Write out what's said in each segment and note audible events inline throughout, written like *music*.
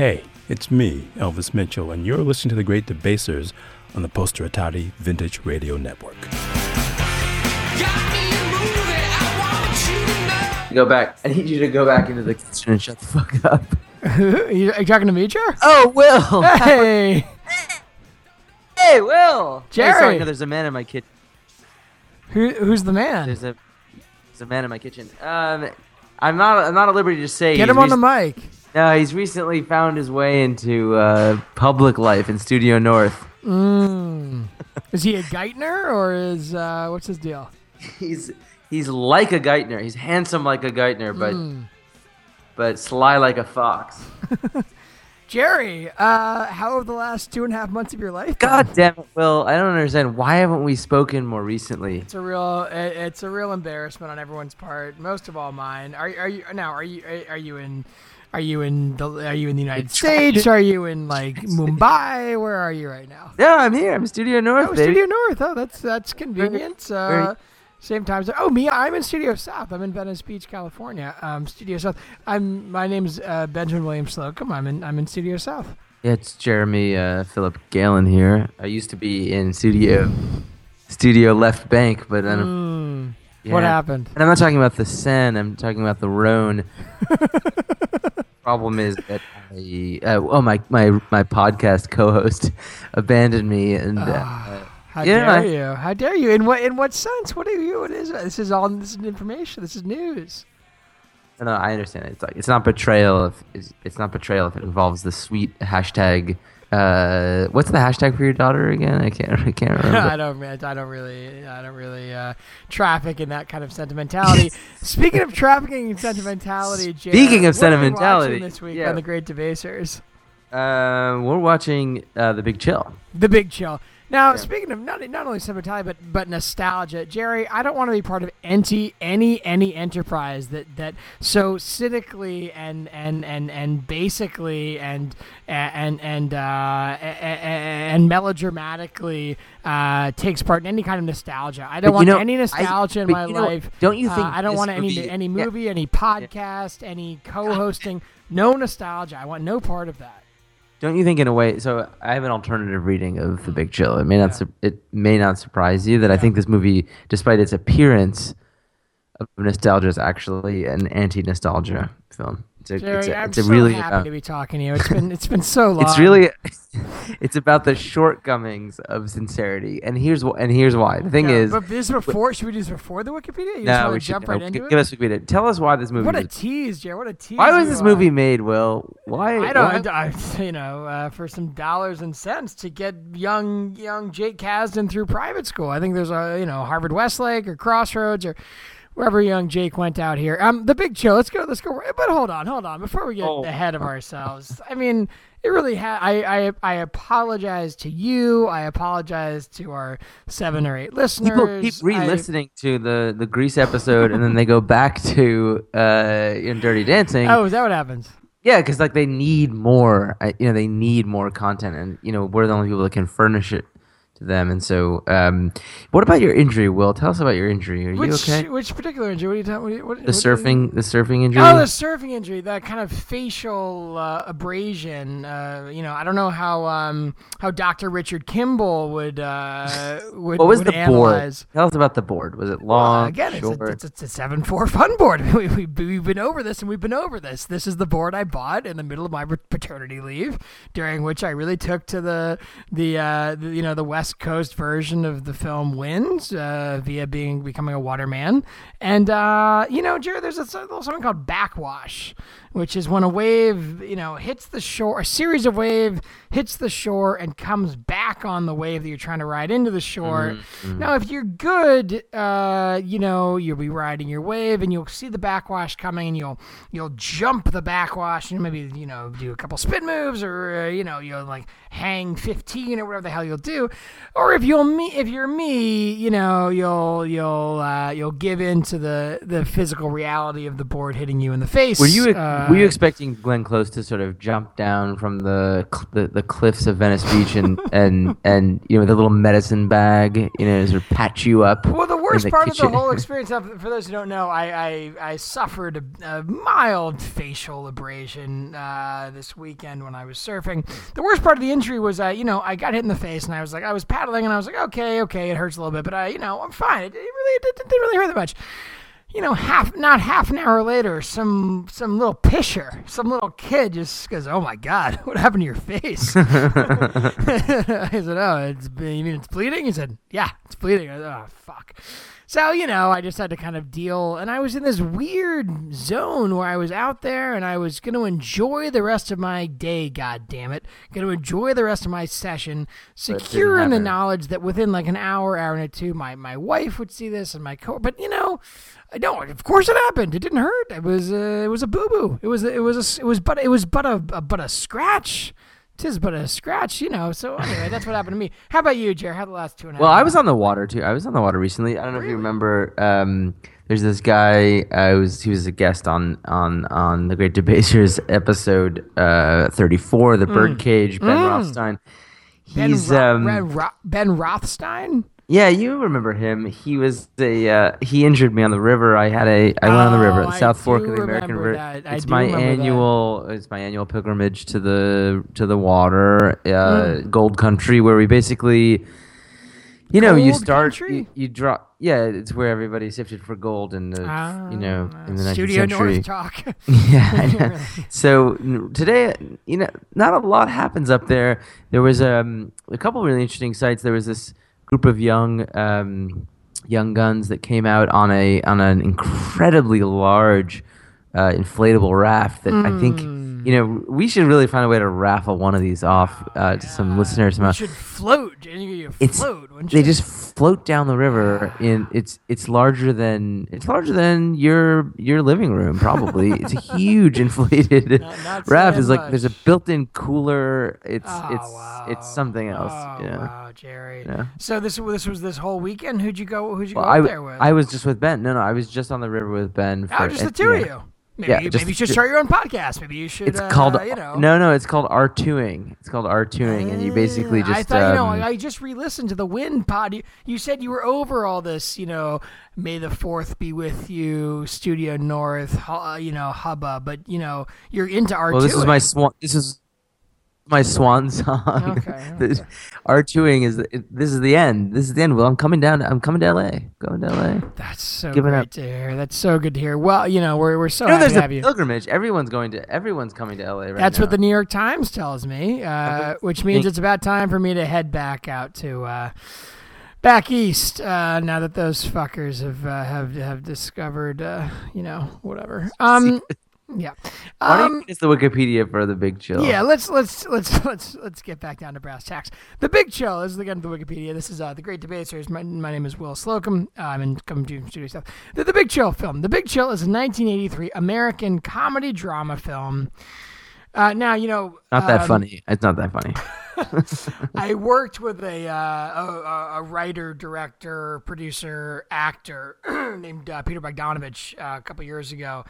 Hey, it's me, Elvis Mitchell, and you're listening to The Great Debasers on the Poster Atati Vintage Radio Network. Go back. I need you to go back into the kitchen and shut the fuck up. *laughs* are you talking to me, Jer? Oh, Will! *laughs* Hey! hey, Will! Jerry! Hey, sorry, no, there's a man in my kitchen. Who, who's the man? There's a there's a man in my kitchen. Um, I'm not I'm not at liberty to say. Get him on the mic. No, he's recently found his way into uh, public life in Studio North. Mm. *laughs* is he a Geithner or is uh, what's his deal? He's he's like a Geithner. He's handsome like a Geithner, but Mm. but sly like a fox. *laughs* Jerry, uh, how have the last two and a half months of your life? been? God damn it, Will! I don't understand. Why haven't we spoken more recently? It's a real, it- it's a real embarrassment on everyone's part. Most of all mine. Are, are you now? Are you are you in? Are you in the? Are you in the United States? Are you in like *laughs* Mumbai? Where are you right now? Yeah, I'm here. I'm Studio North, Oh, baby. Studio North. Oh, that's that's convenient. Uh, same time. zone. Oh, me. I'm in Studio South. I'm in Venice Beach, California. Um, Studio South. I'm. My name's uh, Benjamin William Slocum. I'm in. I'm in Studio South. Yeah, it's Jeremy uh, Philip Galen here. I used to be in studio studio left bank, but then Mm. Yeah. What happened? And I'm not talking about the Seine. I'm talking about the Rhone. *laughs* Problem is that I, uh, oh my my my podcast co-host *laughs* abandoned me, and uh, How Yeah, dare I- you? How dare you? In what in what sense? What are you? What is? This is all. This is information. This is news. no, no, I understand. It's like it's not betrayal if it's, it's not betrayal if it involves the sweet hashtag. Uh, what's the hashtag for your daughter again? I can't *laughs* I can't *laughs* remember. I don't. I don't really. I don't really uh, traffic in that kind of sentimentality. *laughs* Speaking of trafficking in sentimentality, Jared, Speaking of what are we sentimentality, this week yeah. on the Great Debasers, Um, we're watching uh, the Big Chill. The Big Chill. Now, speaking of not not only sentimentality but but nostalgia, Jerry, I don't want to be part of any any any enterprise that that so cynically and and and and basically and and and uh, and melodramatically uh, takes part in any kind of nostalgia. I don't But you want know, any I- nostalgia in my you know, life. don't you Uh, think I don't want any movie- any yeah. movie, any podcast, any co-hosting. No nostalgia. I want no part of that. Don't you think, in a way? So I have an alternative reading of The Big Chill. It may not. su- It may not surprise you that I think this movie, despite its appearance of nostalgia, is actually an anti-nostalgia film. It's a, Jerry, it's a, I'm a so really. happy uh, to be talking to you. It's been it's been so *laughs* long. it's really. *laughs* it's about the shortcomings of sincerity, and here's wh- and here's why. The thing Yeah, is, but this before. Should we do this before the Wikipedia? You no, we should jump no, right into give it. us Wikipedia. Tell us why this movie. What a tease, Jared! What a tease! why was this are. movie made? Will why? I don't, why- I, *laughs* you know, uh, for some dollars and cents to get young, young Jake Kasdan through private school. I think there's a, you know, Harvard Westlake or Crossroads or wherever young Jake went out here. Um, the big chill. Let's go. Let's go. But hold on, hold on. Before we get Oh. ahead of ourselves, I mean, it really had. I, I, I apologize to you. I apologize to our seven or eight listeners. People keep re-listening to the the Grease episode, and then they go back to uh, in Dirty Dancing. oh, is that what happens? Yeah, because like they need more. You know, they need more content, and you know we're the only people that can furnish it to them. And so, um, what about your injury, Will? Tell us about your injury. Are Which you okay? which particular injury? What are you talking? What, what, The what- surfing, the surfing injury. Oh, the surfing injury, that kind of facial uh, abrasion. Uh, you know, I don't know how um, how Dr. Richard Kimball would uh, *laughs* would, what was would the analyze. board? Tell us about the board. Was it Well, long, again, it's short? a, it's, a, it's a seven four fun board. *laughs* we, we, we've been over this and we've been over this. This is the board I bought in the middle of my paternity leave, during which I really took to the the, uh, the you know the West Coast version of the film Wind uh, via being becoming a waterman. And uh, you know, Jared, there's a, little something called backwash, which is when a wave you know hits the shore, a series of wave hits the shore and comes back on the wave that you're trying to ride into the shore. Now, if you're good, uh, you know, you'll be riding your wave and you'll see the backwash coming and you'll you'll jump the backwash and maybe you know do a couple spin moves or uh, you know you'll like hang 15 or whatever the hell you'll do. Or if you'll me, if you're me, you know, you'll you'll uh, you'll give in to the the physical reality of the board hitting you in the face. Were you uh, were you expecting Glenn Close to sort of jump down from the cl- the, the cliffs of Venice Beach and *laughs* and and you know with a little medicine bag, you know, sort of patch you up? Well, the worst the part of the whole *laughs* experience, uh, for those who don't know, I I, I suffered a, a mild facial abrasion uh, this weekend when I was surfing. The worst part of the injury was, uh, you know, I got hit in the face, and I was like, I was paddling, and I was like, okay, okay, it hurts a little bit, but I, you know, I'm fine. It, it really it didn't really hurt that much. You know, half not half an hour later, some some little pisher, some little kid just goes, "Oh my God, *laughs* what happened to your face?" *laughs* I said, "Oh, it's you mean it's bleeding?" He said, "Yeah, it's bleeding." I said, "Oh fuck." So you know, I just had to kind of deal, and I was in this weird zone where I was out there, and I was going to enjoy the rest of my day. God damn it, going to enjoy the rest of my session, secure in the knowledge that within like an hour, hour and a two, my my wife would see this, and my co. But you know. I don't. Of course, it happened. It didn't hurt. It was. Uh, it was a boo boo. It was. It was. A, it was. But. It was. But a. a but a scratch. Tis but a scratch. You know. So anyway, that's what happened to me. How about you, Jared? How the last two and a half? Well, I was on the water too. I was on the water recently. I don't know if you remember. Um, there's this guy. I was he was a guest on on on the Great Debasers episode uh, 34, the Birdcage. Ben Rothstein. Mm. Ben, Ro- um, Ro- Ro- ben Rothstein. Yeah, you remember him. He was a uh, he injured me on the river. I had a I went on the river, Oh, the I South Fork of the American River. that. I It's my remember that. annual it's my annual pilgrimage to the to the water, uh, Hmm. Gold Country, where we basically. You know, you Gold start. You, you drop. Yeah, it's where everybody sifted for gold in the, you know, in the 19th Ah, Studio century. North talk. *laughs* *laughs* Yeah. I so today, you know, not a lot happens up there. There was um, a couple really interesting sites. There was this group of young um, young guns that came out on a on an incredibly large uh, inflatable raft that I think Hmm. you know we should really find a way to raffle one of these off uh, to some listeners. You should float. You, you it's float. wouldn't they just float down the river in it's it's larger than it's larger than your your living room probably it's a *laughs* huge inflated Not- not raft is like there's a built-in cooler it's Oh, it's wow. it's something oh, else Oh, yeah wow, Jerry. Yeah. So this this was this whole weekend. Who'd you go? Who'd you well, go I, there with? I was just with Ben no no I was just on the river with Ben oh, for oh, just the two of you. Maybe, Yeah, you, just maybe you should start your own podcast. Maybe you should. it's uh, called you know. no no it's called R2ing it's called R2ing and you basically Uh, just I thought you know. um, I just re-listened to the Wind pod. You, you said you were over all this. You know, May the Fourth be with you, Studio North. You know, hubba. But you know, you're into R2. Well, this is my swan. This is my swan *laughs* song. Okay, *laughs* The- R2ing is this is the end. This is the end. Well, I'm coming down. I'm coming to LA. Going to LA. That's so Give it great up. to hear. That's so good to hear. Well, you know, we're we're so You know, happy there's to a have you. pilgrimage. Everyone's going to. Everyone's coming to LA right That's now. what the New York Times tells me, uh, which means it's about time for me to head back out to uh, back east. Uh, now that those fuckers have uh, have have discovered, uh, you know, whatever. *laughs* Um, yeah. Um, you the Wikipedia for the Big Chill? yeah, let's let's let's *laughs* let's let's get back down to brass tacks. The Big Chill is again the Wikipedia. This is uh, the Great Debasers. My, my name is Will Slocum. Uh, I'm in coming to studio stuff. The, the Big Chill film. The Big Chill is a 1983 American comedy drama film. Uh, now you know Not that um, funny. It's not that funny. *laughs* I worked with a, uh, a a writer, director, producer, actor *clears throat* named uh, Peter Bogdanovich uh, a couple years ago.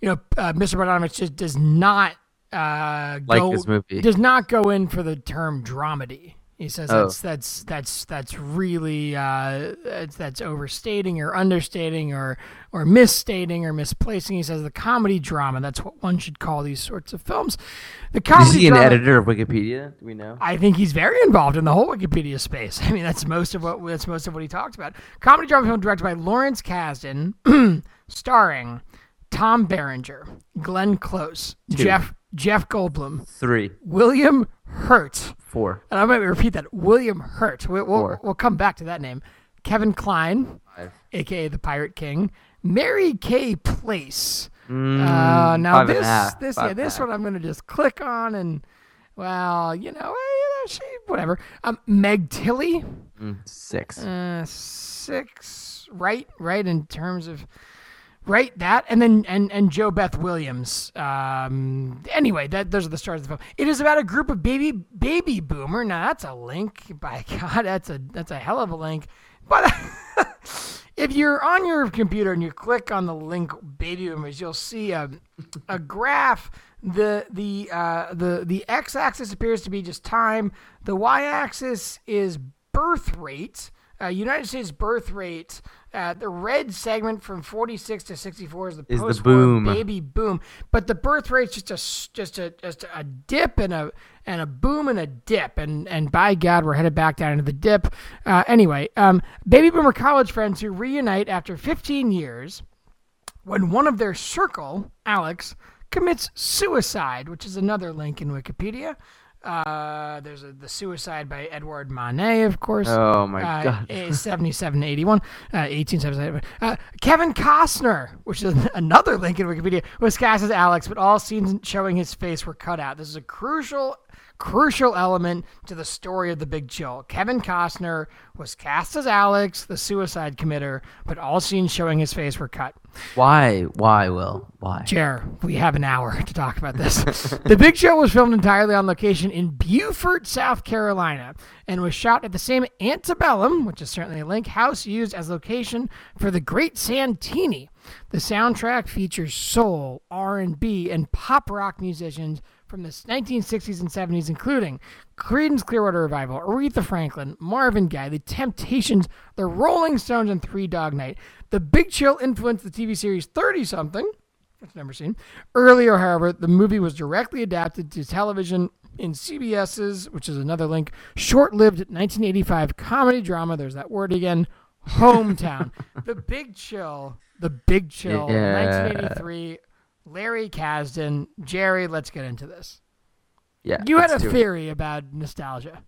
You know, uh, Mr. Bogdanovich just does not uh, Like go, this movie. Does not go in for the term dramedy. He says Oh. that's that's that's that's really uh, that's, that's overstating or understating or or misstating or misplacing. He says the comedy drama. That's what one should call these sorts of films. The comedy. Is he an editor of Wikipedia? Do we know? I think he's very involved in the whole Wikipedia space. *laughs* I mean, that's most of what that's most of what he talked about. Comedy drama film directed by Lawrence Kasdan, *clears throat* starring Tom Berenger, Glenn Close, Jeff Jeff Goldblum, Three, William Hurt, four, and I'm going to repeat that William Hurt. We, we'll Four. we'll come back to that name. Kevin Kline, five. aka the Pirate King, Mary Kay Place. Mm, Uh, now five and a this half, this yeah this one I'm gonna just click on and well you know, eh, you know she whatever. Um, Meg Tilly, Mm, six. uh, six right right in terms of right that and then and and JoBeth Williams. Um, anyway, that those are the stars of the film. It is about a group of baby baby boomer. Now that's a link. *laughs* By God, that's a that's a hell of a link. But *laughs* if you're on your computer and you click on the link baby boomers, you'll see a, a graph. The the uh, the the x-axis appears to be just time. The y-axis is birth rate. Uh, United States birth rate Uh, the red segment from 46 to 64 is the Is the boom. baby boom, but the birth rate's just a just a just a dip and a and a boom and a dip, and and by God, we're headed back down into the dip. Uh, anyway, um, baby boomer college friends who reunite after 15 years when one of their circle, Alex, commits suicide, which is another link in Wikipedia. Uh, there's a, the suicide by Edward Manet, of course. Oh my uh, God. is *laughs* 77 81, uh, 1877. Uh, Kevin Costner, which is *laughs* another link in Wikipedia, was cast as Alex, but all scenes showing his face were cut out. This is a crucial, crucial element to the story of The Big Chill. Kevin Costner was cast as Alex, the suicide committer, but all scenes showing his face were cut. Why? Why, Will? Why? Chair, we have an hour to talk about this. *laughs* the Big Show was filmed entirely on location in Beaufort, South Carolina, and was shot at the same antebellum, which is certainly a link, house used as location for the Great Santini. The soundtrack features soul, R&B, and pop rock musicians from the 1960s and 70s, including Creedence Clearwater Revival, Aretha Franklin, Marvin Gaye, The Temptations, The Rolling Stones, and Three Dog Night. The Big Chill influenced the TV series 30 something, which I've never seen. Earlier, however, the movie was directly adapted to television in CBS's, which is another link, short lived 1985 comedy drama. There's that word again. Hometown. *laughs* the Big Chill. The Big Chill. Yeah. 1983. Larry Kasdan. Jerry, let's get into this. Yeah. You had a let's it. theory about nostalgia.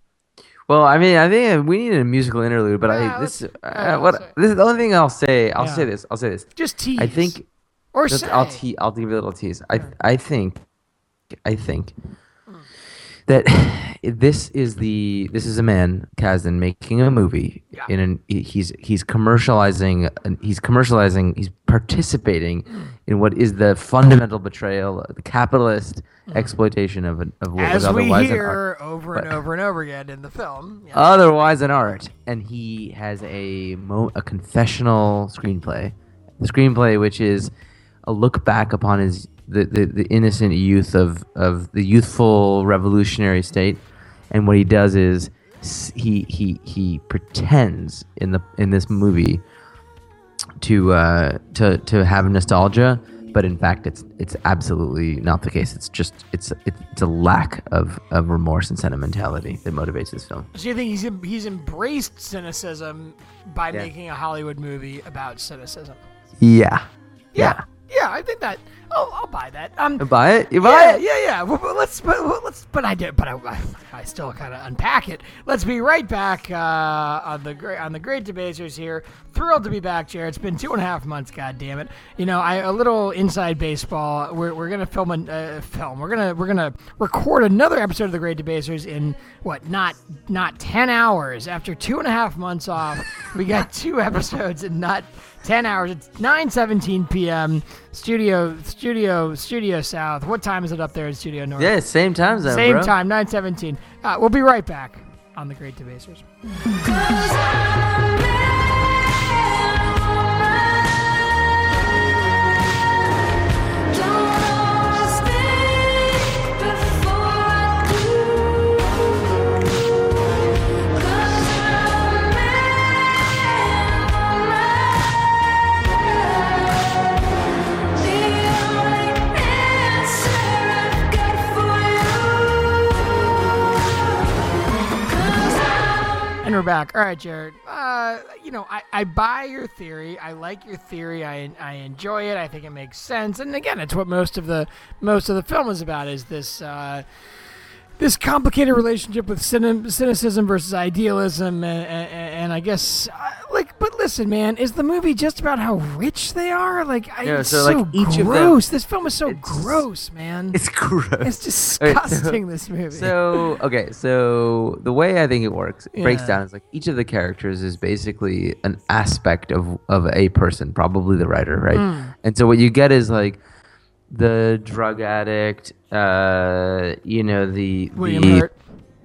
Well, I mean, I think we need a musical interlude, but Yeah, I this uh, yeah, what say- this is the only thing I'll say. I'll Yeah. say this. I'll say this. Just tease. I think or just say. I'll te- I'll give you a little tease. I I think I think that *sighs* this is the this is a man Kasdan making a movie Yeah. in an he's he's commercializing he's commercializing he's participating in what is the fundamental betrayal the capitalist mm-hmm. exploitation of an, of what was As we otherwise an art over and over and over again in the film. Yeah. otherwise an art and he has a mo- a confessional screenplay the screenplay which is a look back upon his the, the, the innocent youth of, of the youthful revolutionary state and what he does is he he he pretends in the in this movie to uh to to have nostalgia but in fact it's it's absolutely not the case it's just it's it's a lack of of remorse and sentimentality that motivates this film So you think he's he's embraced cynicism by Yeah. making a Hollywood movie about cynicism? Yeah. Yeah, yeah, I think that. Oh, I'll buy that. Um, You buy it? You buy yeah, it? yeah, yeah. Well, let's, but let's, but I did, but I, I, I still kind of unpack it. Let's be right back uh, on the great on the Great debasers here. Thrilled to be back, Jared. It's been two and a half months. God damn it! You know, I a little inside baseball. We're, we're gonna film a uh, film. We're gonna we're gonna record another episode of the Great debasers in what not not ten hours after two and a half months off. we got *laughs* two episodes and not 10 hours. It's 9:17 p.m. Studio Studio Studio South. What time is it up there in Studio North? Yeah, same time zone, Same bro. time, 9:17. Uh, we'll be right back on the Great Debasers. We're back. All right, Jared. Uh, you know, I, I buy your theory. I like your theory. I, I enjoy it. I think it makes sense. And again, it's what most of the most of the film is about. Is this uh, this complicated relationship with cynicism versus idealism? And, and, and I guess, uh, like, but listen, man, is the movie just about how rich they are? Like, I, Yeah, it's so, so, like, each of them- gross. this film is so gross, man. It's gross. It's right, so- disgusting. *laughs* this movie. So okay, so the way I think it works it breaks down is like each of the characters is basically an aspect of of a person, probably the writer, right? Hmm. And so what you get is like the drug addict, uh, you know the William the, Hurt,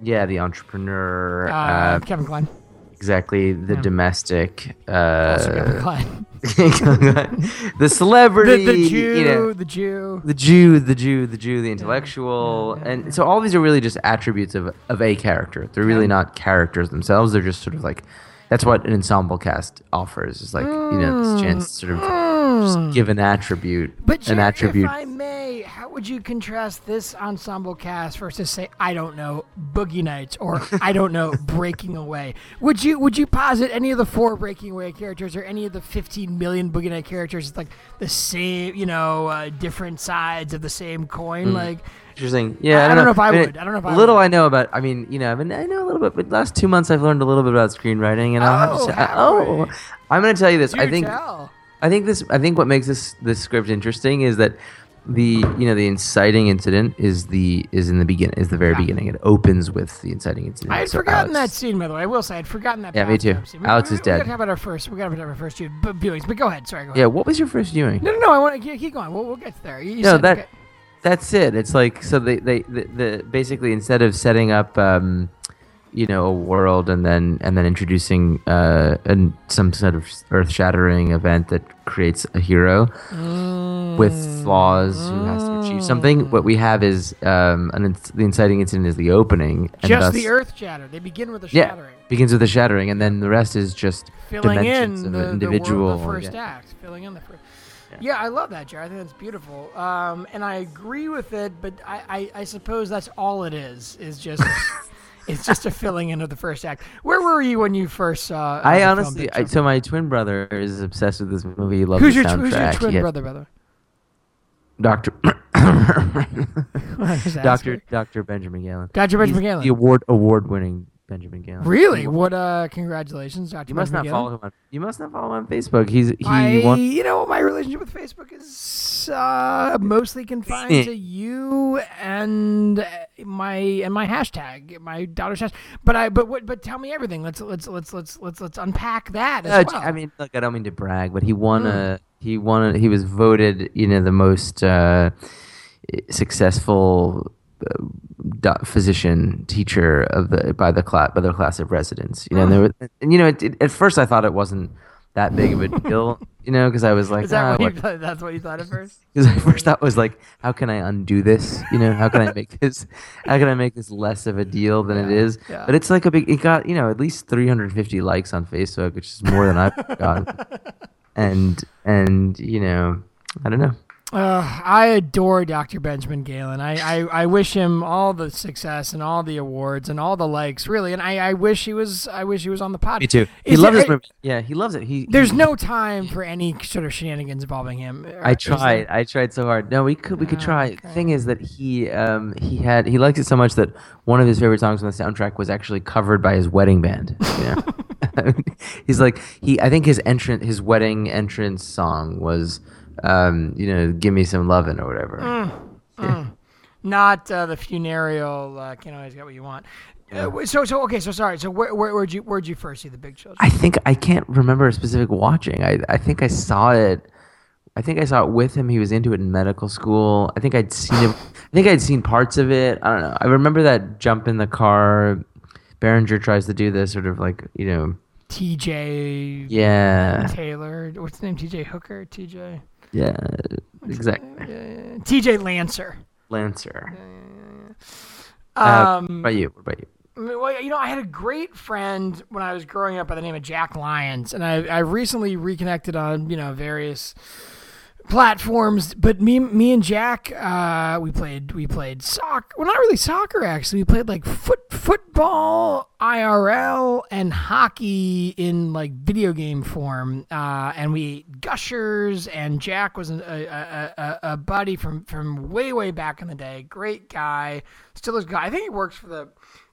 yeah, the entrepreneur, uh, uh, Kevin Kline, exactly the Yeah. domestic, also Kevin uh, Kline. the *laughs* the, celebrity, the Jew, you know, the Jew. the Jew, the Jew, the Jew, the intellectual, and so all these are really just attributes of of a character. They're really not characters themselves. They're just sort of like that's what an ensemble cast offers. Is like you know this chance to sort of just give an attribute, But an Jared, attribute. if I may, how would you contrast this ensemble cast versus say I don't know Boogie Nights or *laughs* I don't know Breaking Away? Would you would you posit any of the four Breaking Away characters or any of the 15 million Boogie Night characters as like the same, you know, uh, different sides of the same coin? Hmm. Like Interesting. Yeah, I don't know if I mean, would. I don't know if I little would. I know about. I mean, you know, I mean, I know a little bit. But last two months, I've learned a little bit about screenwriting, and I'll have Oh, to say, I- Howard. oh, I'm going to tell you this. do I think tell. I think this. I think what makes this this script interesting is that the you know the inciting incident is the is in the beginning is the very beginning. It opens with the inciting incident. I had So forgotten that scene, by the way. I will say I'd forgotten that. Yeah, me too. Scene. Alex we, is we, dead. We gotta have our first. We gotta have our first bu- viewings. But go ahead. Sorry. Go ahead. Yeah. What was your first viewing? No, no, no. I want to keep going. We'll, we'll get there. You, you no, said, that okay. That's it. It's like so they they the, the basically instead of setting up um, you know a world and then and then introducing uh an, some sort of earth shattering event that creates a hero with flaws who has to achieve something. What we have is um an the inciting incident is the opening and just thus- the earth shatter. They begin with a yeah shattering, begins with the shattering and then the rest is just filling dimensions in of the, an the individual. world, the first yeah. act, filling in the first. Yeah. I love that, Jared. I think that's beautiful, um, and I agree with it. But I, I, I suppose that's all it is. Is just. *laughs* It's just a filling in of the first act. Where were you when you first saw? uh, I the film honestly, I, so my twin brother is obsessed with this movie. He loves who's the your soundtrack. who's your twin He had- brother, brother? Doctor *coughs* *laughs* Just Doctor asking. Doctor Benjamin Galen. Dr. Benjamin He's Galen. The award award winning Benjamin Galen. Really? What? Uh, congratulations, Dr. You must not follow him on. You must not follow him on Facebook. He's he I, won. you know, my relationship with Facebook is uh, mostly confined to you and uh, my and my hashtag, my daughter's hashtag. But I, but what? But tell me everything. Let's let's let's let's let's let's unpack that as Uh, well. I mean, look, I don't mean to brag, but he won Mm. a. He won. A, he was voted, you know, the most uh, successful physician teacher of the by the class by their class of residents. You know, and, there was, and you know, it, it, at first I thought it wasn't that big of a deal. *laughs* You know, because I was like, is that ah, what what- thought, that's what you thought at first? *laughs* Because my first thought was like, how can I undo this? You know, how can I make this? How can I make this less of a deal than it Yeah, is? yeah. But it's like a big. It got you know at least 350 likes on Facebook, which is more than I've got. *laughs* And and you know, I don't know. Uh, I adore Dr. Benjamin Galen. I, I, I wish him all the success and all the awards and all the likes, really. And I, I wish he was I wish he was on the pod. Me too. He loves this movie. Yeah, he loves it. He There's he- no time for any sort of shenanigans involving him. I tried. I tried so hard. No, we could. We could Oh, try. okay. Thing is that he um he had he likes it so much that one of his favorite songs on the soundtrack was actually covered by his wedding band. You know? *laughs* *laughs* He's like he. I think his entrance, his wedding entrance song was, um, you know, "Give Me Some Lovin'" or whatever. Not uh, the funereal. Uh, can't always get what you want. Uh, so so okay. So sorry. So where, where where'd you where'd you first see the Big Children? I think I can't remember a specific watching. I I think I saw it. I think I saw it with him. He was into it in medical school. I think I'd seen it. *sighs* I think I'd seen parts of it. I don't know. I remember that jump in the car. Berenger tries to do this sort of like you know. T.J. Yeah. Taylor. What's his name? T.J. Hooker. T.J. Yeah. Exactly. Uh, T.J. Lancer. Lancer. Uh, Um, what about you? What about you? Well, you know, I had a great friend when I was growing up by the name of Jack Lyons, and I I recently reconnected on you know various platforms. But me me and Jack, uh, we played we played soccer. Well, not really soccer actually. We played like foot football, IRL, and hockey in like video game form. Uh, and we ate gushers. And Jack was an, a, a, a, buddy from from way way back in the day. Great guy, still is guy. I think he works for the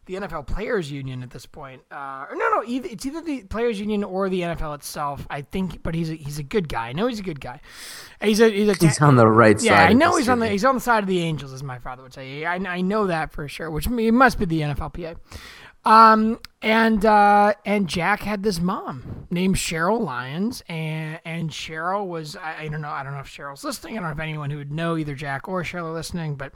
the NFL Players Union at this point. Uh, or no, no, either, it's either the Players Union or the NFL itself. I think, but he's a, he's a good guy. I know he's a good guy. He's a he's a He's on the right yeah, side. Yeah, I know he's on the he's on the side of the Angels, as my father would say. I, I know that for sure. Which it must be the NFLPA. Um, and uh, and Jack had this mom named Cheryl Lyons, and and Cheryl was I, I don't know I don't know if Cheryl's listening. I don't know if anyone who would know either Jack or Cheryl are listening, but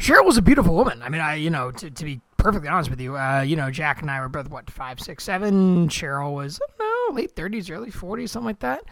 Cheryl was a beautiful woman. I mean, I you know to, to be perfectly honest with you, uh, you know Jack and I were both what five, six, seven. Cheryl was I don't know late thirties, early forties, something like that.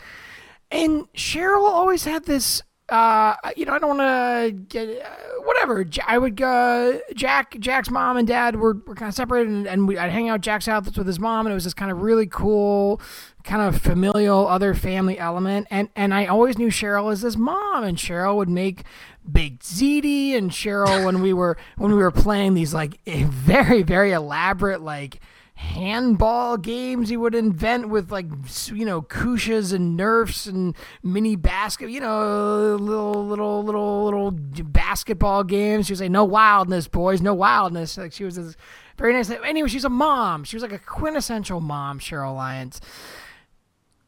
And Cheryl always had this uh, you know, I don't want to get uh, whatever. I would go. Jack, Jack's mom and dad were, were kind of separated, and, and we, I'd hang out Jack's house with his mom, and it was this kind of really cool, kind of familial other family element. And and I always knew Cheryl as his mom, and Cheryl would make baked ziti, and Cheryl when we were when we were playing these like very very elaborate like handball games he would invent with like you know kushas and nerfs and mini basket you know little little little little basketball games. She would say no wildness boys no wildness. Like she was this very nice anyway she's a mom. She was like a quintessential mom cheryl lyons.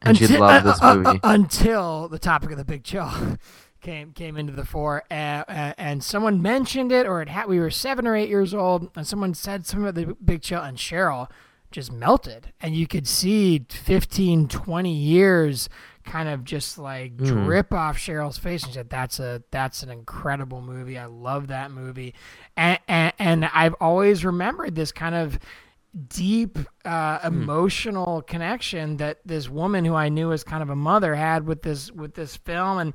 And she loved this uh, uh, movie. until the topic of the big chill *laughs* came came into the fore, uh, uh, and someone mentioned it, or it had, we were seven or eight years old, and someone said something about the big chill, and Cheryl just melted, and you could see 15, 20 years kind of just like drip off Cheryl's face, and she said, "That's a that's an incredible movie. I love that movie," and and, and I've always remembered this kind of deep uh, emotional connection that this woman who I knew as kind of a mother had with this with this film. And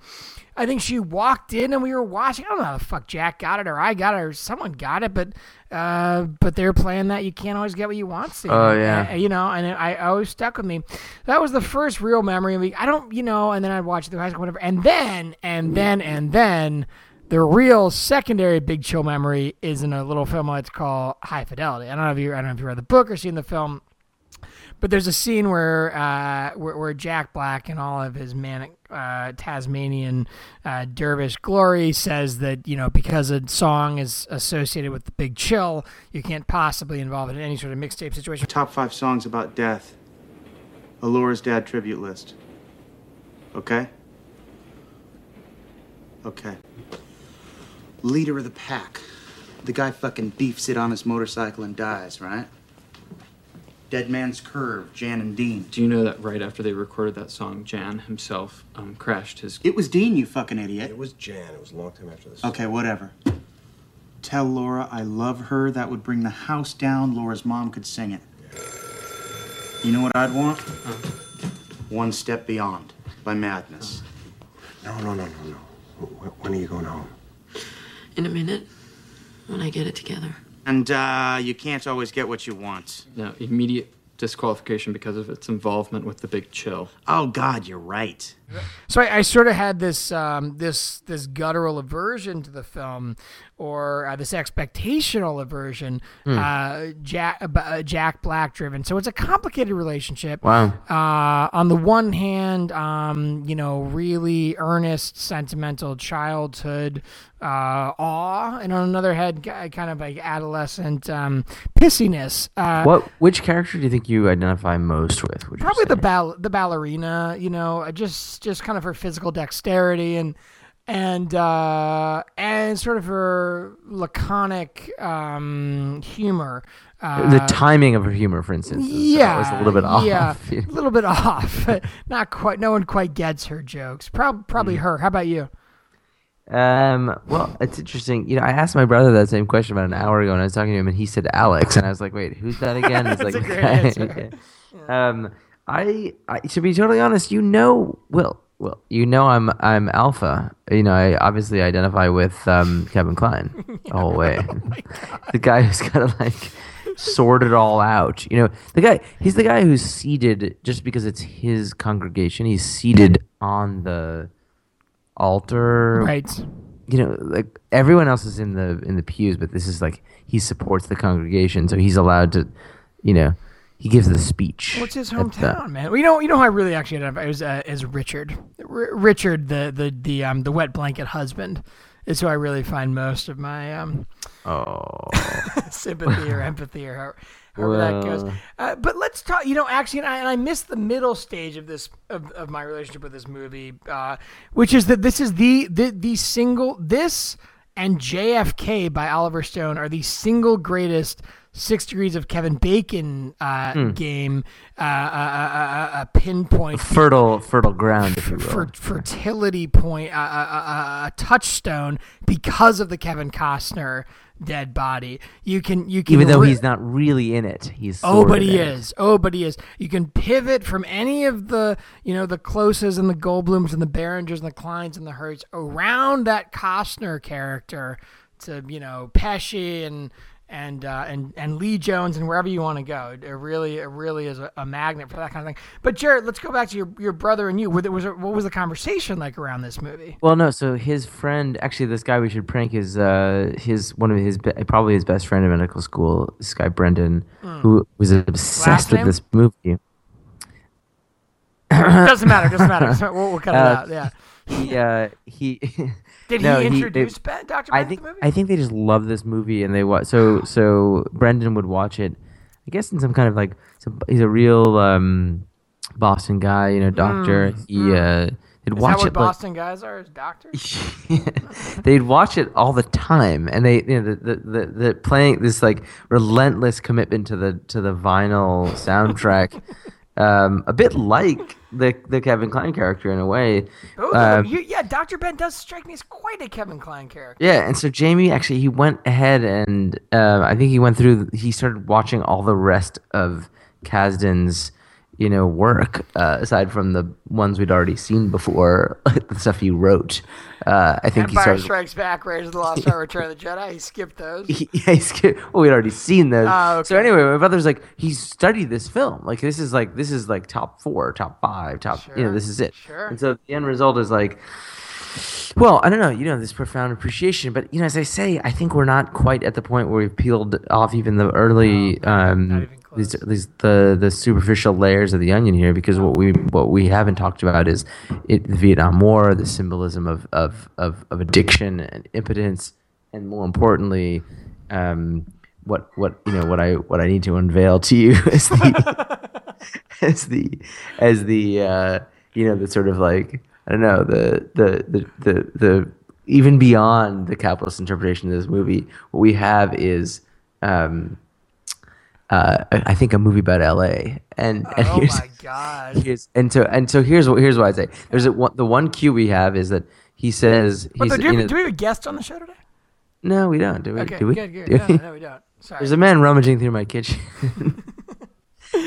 I think she walked in and we were watching. I don't know how the fuck Jack got it or I got it or someone got it but uh, but they're playing that you can't always get what you want Steve. Oh, yeah. Uh, you know and it, I always stuck with me. That was the first real memory of me. I don't you know and then I'd watch it through high school whatever. And then and then and then the real secondary Big Chill memory is in a little film it's called High Fidelity. I don't know if you I don't know if you read the book or seen the film, but there's a scene where uh, where, where Jack Black and all of his manic uh, Tasmanian uh, dervish glory says that you know because a song is associated with the Big Chill, you can't possibly involve it in any sort of mixtape situation. Top five songs about death. Alora's dad tribute list. Okay? Okay. Leader of the pack. The guy fucking beefs it on his motorcycle and dies, right? Dead Man's Curve, Jan and Dean. Do you know that right after they recorded that song, Jan himself um, crashed his. It was Dean, you fucking idiot. It was Jan. It was a long time after this. Okay, whatever. Tell Laura I love her. That would bring the house down. Laura's mom could sing it. You know what I'd want? One Step Beyond by Madness. No, no, no, no, no. When are you going home? In a minute, when I get it together. And uh, you can't always get what you want. No, immediate disqualification because of its involvement with the Big Chill. Oh God, you're right. So I, I sort of had this um, this this guttural aversion to the film, or uh, this expectational aversion, uh, Jack uh, Jack Black driven. So it's a complicated relationship. Wow. Uh, on the one hand, um, you know, really earnest, sentimental childhood uh, awe, and on another hand, kind of like adolescent um, pissiness. Uh, What? Which character do you think you identify most with? probably the ball the ballerina you know uh, just just kind of her physical dexterity and and uh and sort of her laconic um humor uh, the timing of her humor, for instance, is yeah, always *laughs* a little bit off. Yeah, a little bit off. Not quite. No one quite gets her jokes. Prob- probably Mm. her. How about you? Um, well, it's interesting. You know, I asked my brother that same question about an hour ago, and I was talking to him, and he said Alex, and I was like, "Wait, who's that again?" *laughs* It's That's like, great answer. *laughs* um, I, I, to be totally honest, you know, Will, Will, you know, I'm, I'm Alpha. You know, I obviously identify with um, Kevin Kline *laughs* the whole way. *laughs* the guy who's kind of like sort it all out. You know, the guy, he's the guy who's seated just because it's his congregation. He's seated on the altar Right. you know, like everyone else is in the in the pews, but this is like he supports the congregation, so he's allowed to, you know, he gives the speech. What's his at the- hometown, man? Well, you know, you know, who I really actually identify is uh, is Richard. R- Richard, the the the um the wet blanket husband, is who I really find most of my um Oh, *laughs* sympathy or *laughs* empathy or however, however that goes. Uh, but let's talk. You know, actually, and I, and I missed the middle stage of this of, of my relationship with this movie, uh, which is that this is the the the single this and JFK by Oliver Stone are the single greatest Six Degrees of Kevin Bacon uh, Hmm. game, uh, a, a, a, a pinpoint fertile fertile ground, if you will. for fertility point, a, a, a, a touchstone because of the Kevin Costner dead body. You can you can Even though ri- he's not really in it, he's Oh, but he is. it. Oh, but he is. You can pivot from any of the, you know, the Closes and the Goldblums and the Berengers and the Klines and the Hurts around that Costner character to, you know, Pesci and and uh, and and Lee Jones and wherever you want to go. It really, it really is a, a magnet for that kind of thing. But Jared, let's go back to your your brother and you. Was, it- was it, what was the conversation like around this movie? Well, no. So his friend, actually, this guy we should prank is uh, his one of his probably his best friend in medical school. This guy Brendan, who was obsessed with this movie. doesn't matter. Doesn't matter. *laughs* We'll, we'll cut it Uh, out. Yeah. He uh, he. *laughs* Did no, he they- introduce Ben, Dr. I think to the movie? I think they just love this movie and they watch. So so Brendan would watch it. I guess in some kind of like some, he's a real um, Boston guy, you know, doctor. he uh, he'd Mm, Is watch that what it. like- Boston guys are? As doctors? *laughs* they'd watch it all the time and they you know the, the, the, the playing this like relentless commitment to the to the vinyl soundtrack *laughs* um a bit like the the kevin kline character in a way Oh, yeah, Dr. Ben does strike me as quite a Kevin Kline character. yeah and so jamie actually he went ahead and um i think he went through he started watching all the rest of kasdan's you know work uh, aside from the ones we'd already seen before *laughs* the stuff he wrote uh, i think he started Strikes Back, Raiders of the Lost Ark, Return of the Jedi. He skipped those. *laughs* yeah, he's good. Well, we'd already seen those. Oh, So anyway, my brother's like, he studied this film. Like this is like this is like top four, top five, top. Sure. You know, this is it. sure. And so the end result is like, well, I don't know. You know, this profound appreciation, but you know, as I say, I think we're not quite at the point where we've peeled off even the early. um, not even these, these the the superficial layers of the onion here because what we what we haven't talked about is it, the Vietnam War, the symbolism of of of, of addiction and impotence, and more importantly, um, what what you know what I what I need to unveil to you *laughs* is the *laughs* as the as the uh, you know the sort of like I don't know the the the the, the even beyond the capitalist interpretation of this movie, what we have is. Um, uh, I think a movie about L.A. and, and Oh here's, my god. here's and so and so here's what here's what I say. There's a, one, the one cue we have is that he says But he's do, you we, know, do we have a guest on the show today? no we don't do we Okay, do we good, good. Do No, we? no, we don't. Sorry. There's a man rummaging through my kitchen.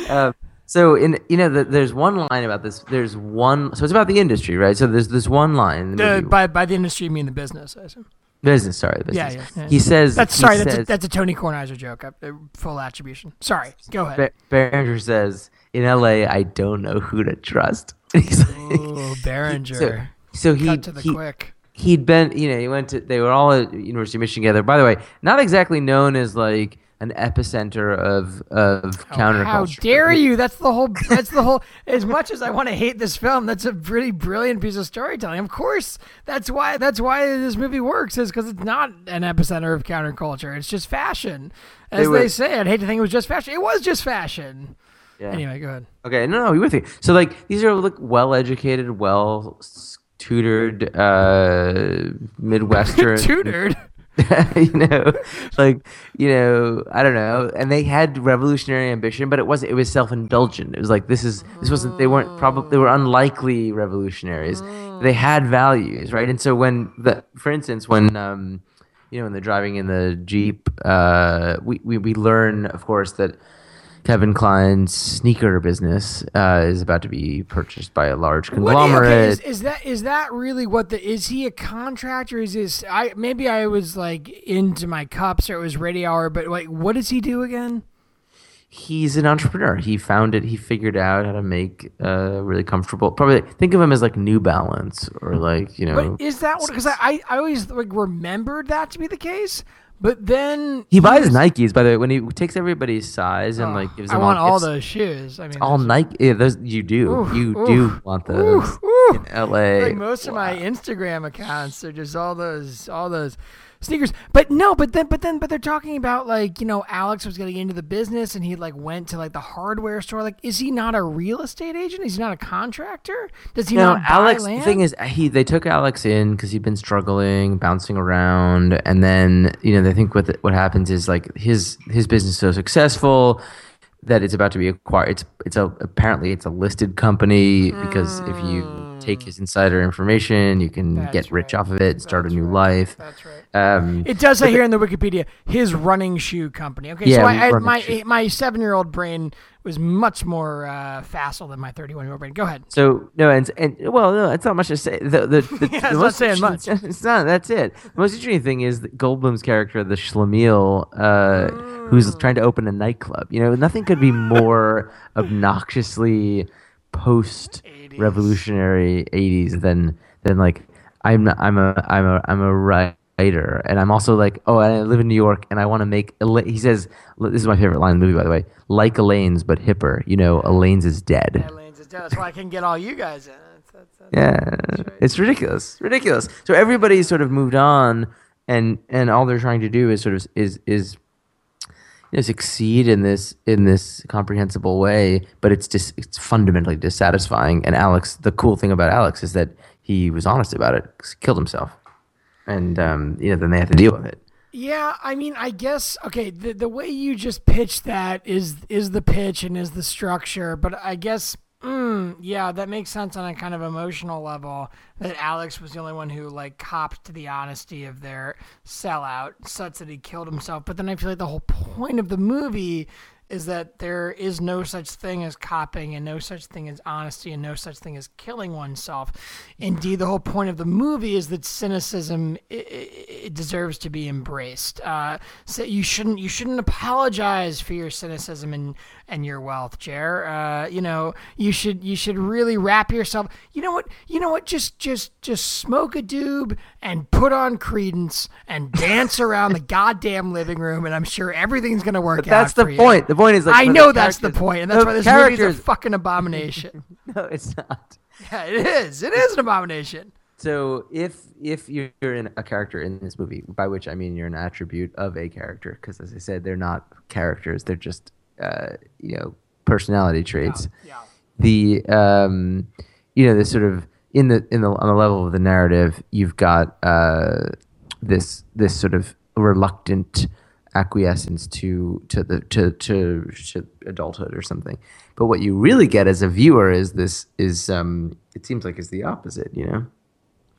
um, *laughs* so in you know the, there's one line about this. There's one. So it's about the industry, right? So there's this one line in the Uh, by by the industry, you mean the business, I assume. Business. Sorry, the Yeah, business. yeah, yeah. He says That's he sorry. That's a, that's a Tony Kornheiser joke. Uh, uh, full attribution. Sorry. Go ahead. Berenger says in L.A. I don't know who to trust. *laughs* He's like, Ooh, Berenger. so, so he Cut to the he, quick. he'd been you know he went to they were all at University of Michigan together. By the way, not exactly known as like an epicenter of of Oh, counterculture. How dare you? That's the whole. That's the whole. As much as I want to hate this film, that's a pretty brilliant piece of storytelling. Of course, that's why. That's why this movie works. Is because it's not an epicenter of counterculture. It's just fashion, as They they, were- say. I'd hate to think it was just fashion. It was just fashion. Yeah. Anyway, go ahead. Okay, no, no, you're with me. So like these are like well-educated, well-tutored, uh, *laughs* midwestern, Tutored. *laughs* you know, like you know, I don't know, and they had revolutionary ambition, but it wasn't. It was self-indulgent. It was like this is this wasn't. They weren't probably. They were unlikely revolutionaries. They had values, right? And so when the, for instance, when um, you know, when they're driving in the jeep, uh, we we we learn, of course, that. Kevin Kline's sneaker business uh, is about to be purchased by a large What, conglomerate. okay, is, is that is that really what the is he a contractor? Is this I maybe I was like into my cups or it was radio hour, but like what does he do again? he's an entrepreneur. He found it. He figured out how to make uh, really comfortable. Probably think of him as like New Balance or like you know. But is that what? Because I I always like remembered that to be the case, but then he buys was- Nikes, by the way. When he takes everybody's size and Oh, like gives them. I want all gifts, those shoes. I mean, all Nike. Yeah, those you do. Oof, you oof, do want those. Oof. In L.A. like most of my Instagram accounts are just all those all those sneakers. But no, but then but then but they're talking about like, you know, Alex was getting into the business and he like went to like the hardware store. Like, is he not a real estate agent? Is he not a contractor? Does he No, not Alex. The thing is, he they took Alex in because he'd been struggling, bouncing around, and then you know they think what what happens is like his his business is so successful that it's about to be acquired. It's it's a apparently it's a listed company because if you hmm. Take his insider information, you can That's get rich right. off of it and start That's a new right. life. That's right. Um, It does say here in the Wikipedia his running shoe company. Okay, Yeah, so I, I, my shoe. my seven year old brain was much more uh, facile than my thirty one year old brain. Go ahead. So no, and and well, no, it's not much to say. The the, *laughs* the, Yeah, the it's not most saying interesting- It's not. That's it. The most interesting thing is that Goldblum's character, the Schlemiel, uh, who's Mm. trying to open a nightclub. You know, nothing could be more *laughs* obnoxiously post-revolutionary '80s than than like I'm not, I'm a I'm a I'm a writer, and I'm also like oh, I live in New York, and I want to make. He says this is my favorite line in the movie, by the way. Like Elaine's, but hipper. You know, Elaine's is dead. Elaine's is dead. That's why I can get all you guys in. That's, that's, that's, Yeah, it's ridiculous, ridiculous. So everybody's sort of moved on, and and all they're trying to do is sort of is is you know, succeed in this in this comprehensible way, but it's just it's fundamentally dissatisfying. And Alex, the cool thing about Alex is that he was honest about it, killed himself, and um, you know then they have to deal with it. Yeah, I mean, I guess okay. The the way you just pitched that is is the pitch and is the structure, but I guess. Mm, yeah, that makes sense on a kind of emotional level. That Alex was the only one who like copped to the honesty of their sellout, such that he killed himself. But then I feel like the whole point of the movie is that there is no such thing as copping and no such thing as honesty and no such thing as killing oneself. Indeed, the whole point of the movie is that cynicism i i it deserves to be embraced. Uh, so you shouldn't you shouldn't apologize for your cynicism and and your wealth, Jer. Uh, you know you should you should really wrap yourself. You know what? You know what? Just just just smoke a doob and put on Creedence and dance around the goddamn living room, and I'm sure everything's gonna work But that's out the for you. point. The point is like I know that's the point, and that's why this movie is a fucking abomination. *laughs* No, it's not. yeah, it is. It is an abomination. So if if you're in a character in this movie, by which I mean you're an attribute of a character, because as I said, they're not characters; they're just uh, you know personality traits. Yeah. The um, you know this sort of in the in the on the level of the narrative, you've got uh, this this sort of reluctant acquiescence to to the to, to to adulthood or something. But what you really get as a viewer is this is um, it seems like is the opposite. You know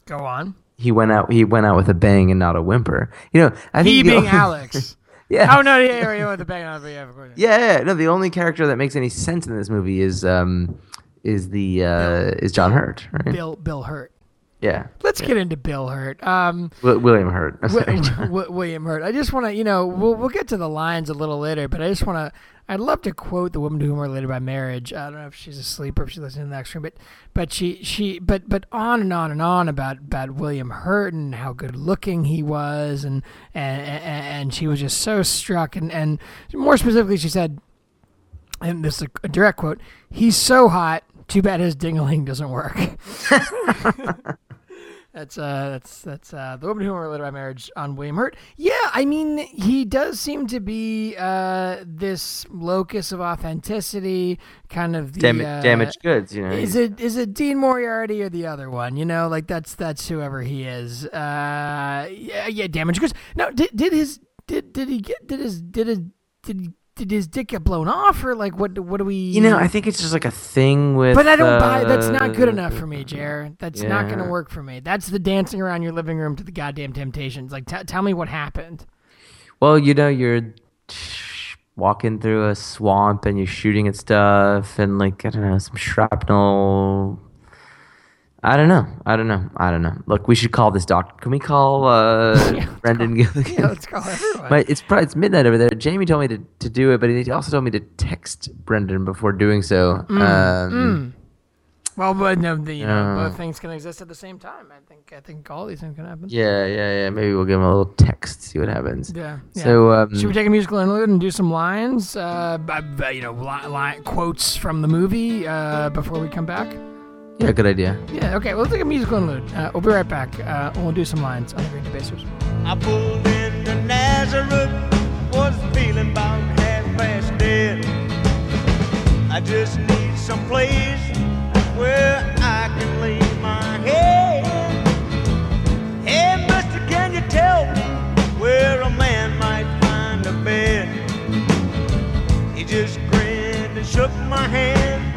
Go on. he went out he went out with a bang and not a whimper. You know, I think He being Alex. *laughs* yeah. Oh no, yeah, yeah, yeah, with the bang on, yeah, of course. yeah, yeah, no, the only character that makes any sense in this movie is um is the uh is John Hurt, right? Bill Bill Hurt. Yeah. Let's get into Bill Hurt. Um, Wi- William Hurt. *laughs* I'm sorry, Wi- John. Wi- William Hurt. I just want to, you know, we'll we'll get to the lines a little later, but I just want to. I'd love to quote the woman to whom we're related by marriage. I don't know if she's asleep or if she's listening to the next room, but but she she but but on and on and on about about William Hurt and how good looking he was, and and and, she was just so struck, and and more specifically, she said, and this is a direct quote: "He's so hot. Too bad his dingling doesn't work." *laughs* *laughs* That's uh, that's that's uh, the woman who related by marriage on William Hurt. Yeah, I mean, he does seem to be uh, this locus of authenticity, kind of the Dam- uh, damaged goods, you know. Is it is it Dean Moriarty or the other one? You know, like that's that's whoever he is. Uh, yeah, yeah, damaged goods. Now, did did his did did he get did his did his did he, did his dick get blown off or like what what do we? you know, I think it's just like a thing with But I don't buy. That's not good uh, enough for me, Jer. That's not going to work for me. That's the dancing around your living room to the goddamn Temptations. Like, t- tell me what happened. Well, you know, you're walking through a swamp and you're shooting at stuff and like I don't know, some shrapnel. I don't know. I don't know. I don't know. Look, we should call this doctor. Can we call uh, *laughs* Brendan Gilligan? Yeah, let's call everyone. My, it's probably it's midnight over there. Jamie told me to, to do it, but he also told me to text Brendan before doing so. Mm, um, well, but no, the, you know, Yeah. both things can exist at the same time. I think. I think all these things can happen. Yeah, yeah, yeah. Maybe we'll give him a little text, see what happens. Yeah. yeah. So, um, should we take a musical interlude and do some lines? Uh, you know, li- li- quotes from the movie uh, before we come back. Yeah, good idea. Yeah. Okay. Well, let's take a musical interlude. Uh, we'll be right back. Uh, we'll do some lines on the Great Debasers. I pulled into Nazareth, was feeling about half past dead. I just need some place where I can lay my head. Hey, mister, can you tell me where a man might find a bed? He just grinned and shook my hand.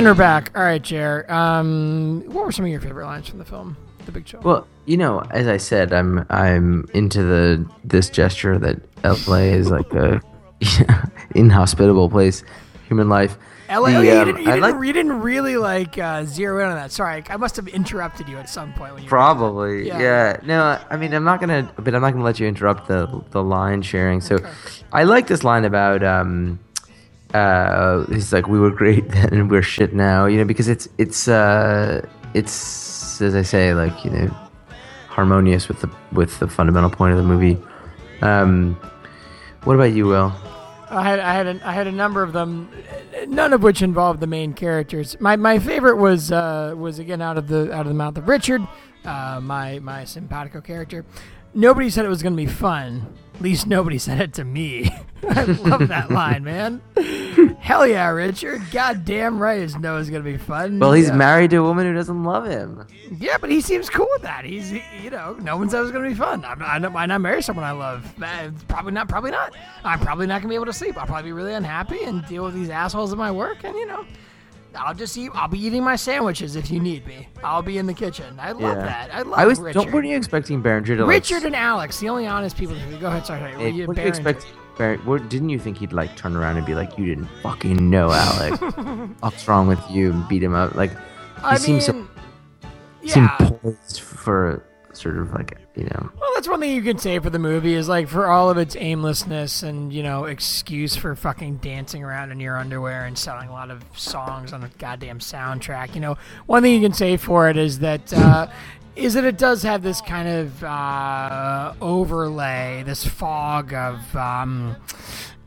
And we're back. All right, Jer. Um, what were some of your favorite lines from the film, The Big Chill? Well, you know, as I said, I'm I'm into the this gesture that LA is like a *laughs* inhospitable place, human life. LA, The, oh, yeah, you, um, didn't, you, didn't, like- you didn't really like uh, zero in on that. Sorry, I must have interrupted you at some point when you. Probably, Yeah. yeah. No, I mean, I'm not gonna, but I'm not gonna let you interrupt the the line sharing. So, I like this line about um, uh, he's like, we were great *laughs* then and we're shit now, you know, because it's it's uh, it's as I say, like you know, harmonious with the with the fundamental point of the movie. Um, what about you, Will? I had I had a, I had a number of them, none of which involved the main characters. My my favorite was uh, was again out of the out of the mouth of Richard, uh, my my simpatico character. Nobody said it was going to be fun. At least nobody said it to me. *laughs* I love that *laughs* line, man. Hell yeah, Richard. God damn right, his no is going to be fun. Well, he's Yeah. married to a woman who doesn't love him. Yeah, but he seems cool with that. He's, he- you know, no one said it was going to be fun. I'm, I don't, why not marry someone I love? Uh, probably not. Probably not. I'm probably not going to be able to sleep. I'll probably be really unhappy and deal with these assholes at my work. And you know, I'll just eat. I'll be eating my sandwiches if you need me. I'll be in the kitchen. I love Yeah. that. I love. I was. Richard. Don't. Weren't you expecting Berenger to like? Richard and Alex, the only honest people. Go ahead. Sorry. sorry. Hey, You- what do you Berenger. expect? Bar- what, didn't you think he'd like turn around and be like, "You didn't fucking know, Alex. *laughs* What's wrong with you?" and beat him up? Like he I seems so mean, seemed yeah. poised for sort of like you know. Well, that's one thing you can say for the movie is like for all of its aimlessness and you know excuse for fucking dancing around in your underwear and selling a lot of songs on a goddamn soundtrack. You know, one thing you can say for it is that uh, is that it does have this kind of uh, overlay, this fog of. Um,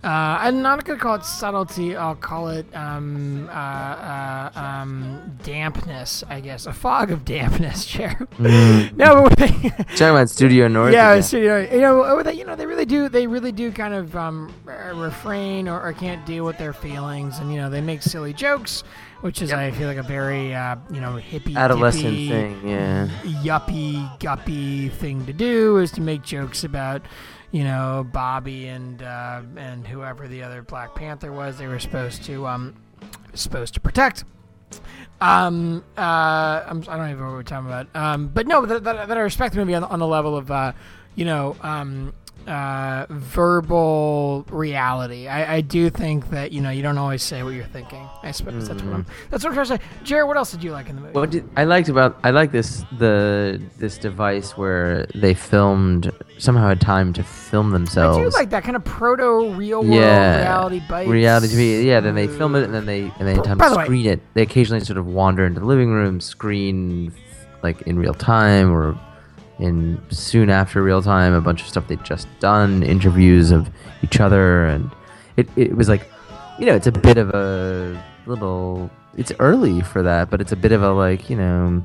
uh, I'm not going to call it subtlety. I'll call it um, uh, uh, um, dampness, I guess. A fog of dampness, *laughs* Chair. no, but *laughs* Talking about Studio North. yeah, again. it's, you know, they, you know, they really do, they really do kind of um, refrain or, or can't deal with their feelings, and you know, they make silly jokes, which is, I feel like, a very, uh, you know, hippie, adolescent dippy, thing. Yeah. yuppie, guppy thing to do is to make jokes about, you know, Bobby and uh, and whoever the other Black Panther was. They were supposed to um supposed to protect. Um, uh, I'm, I don't even know what we're talking about. Um, but no, that, that, that I respect the movie on, on the level of, uh, you know, um, uh, verbal reality. I, I do think that you know you don't always say what you're thinking. I suppose that's what I'm. That's what I'm trying to say. Jared, what else did you like in the movie? What did I liked about I like this the this device where they filmed somehow had time to film themselves. I themselves. do like that kind of proto real world yeah, reality bites. reality TV. Yeah, then they film it and then they and they have time By to the way- screen it. They occasionally sort of wander into the living room, screen like in real time or in soon after real time a bunch of stuff they'd just done, interviews of each other, and it it was like, you know, it's a bit of a little. It's early for that, but it's a bit of a like you know,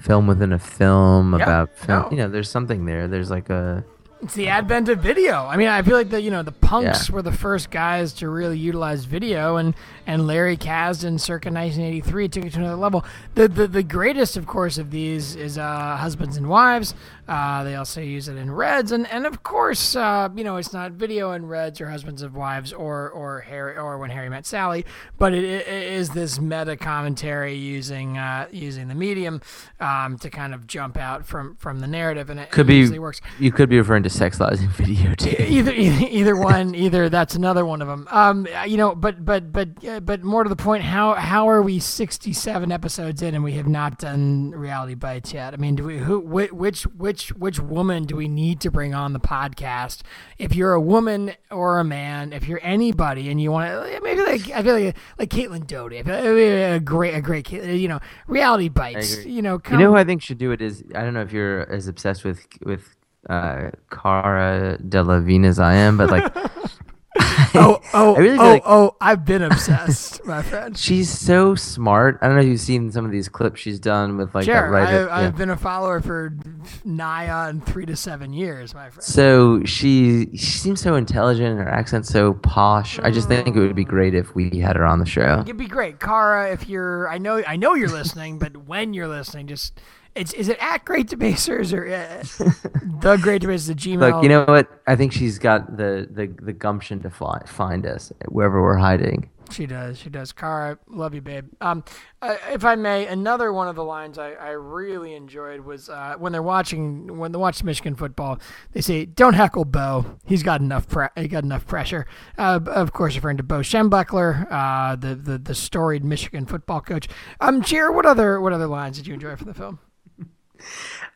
film within a film Yeah, about film. no. You know, there's something there. There's like a It's the advent of video. I mean, I feel like the you know the punks Yeah. were the first guys to really utilize video, and and Larry Kasdan, circa 1983, took it to another level. The the, the greatest, of course, of these is uh, Husbands and Wives. Uh, they also use it in Reds, and and of course, uh, you know, it's not video in Reds or Husbands of Wives or or Harry or When Harry Met Sally, but it, it is this meta commentary using uh, using the medium um, to kind of jump out from from the narrative, and it could it be works. you could be referring to sexualizing videotape. either, *laughs* either either one either that's another one of them um you know but but but uh, but more to the point how how are we 67 episodes in and we have not done reality bites yet? I mean do we who whi- which which which woman do we need to bring on the podcast? If you're a woman or a man if you're anybody and you want to maybe like i feel like like caitlin doty I feel like a great a great you know reality bites you know You know who I think should do it is I don't know if you're as obsessed with with uh, Cara Delevingne as I am, but like *laughs* oh *laughs* oh really oh like- oh i've been obsessed my friend she's so smart. I don't know if you've seen some of these clips she's done with like that Sure, writer. I, yeah. I've been a follower for nigh on three to seven years, my friend. So she she seems so intelligent. Her accent's so posh. I just think it would be great if we had her on the show. It'd be great, Cara, If you're, I know, I know you're listening, but when you're listening, just it's is it at Great Debasers or uh, *laughs* the Great Debasers the Gmail? Look, you know what? I think she's got the the, the gumption to fly, find us wherever we're hiding. She does. She does. Cara, love you, babe. Um, uh, if I may, another one of the lines I, I really enjoyed was uh, when they're watching when they watch Michigan football. They say, "Don't heckle Bo. He's got enough. Pre- he got enough pressure." Uh, of course, referring to Bo Schembechler, uh, the, the the storied Michigan football coach. Um, Cheer. What other what other lines did you enjoy from the film?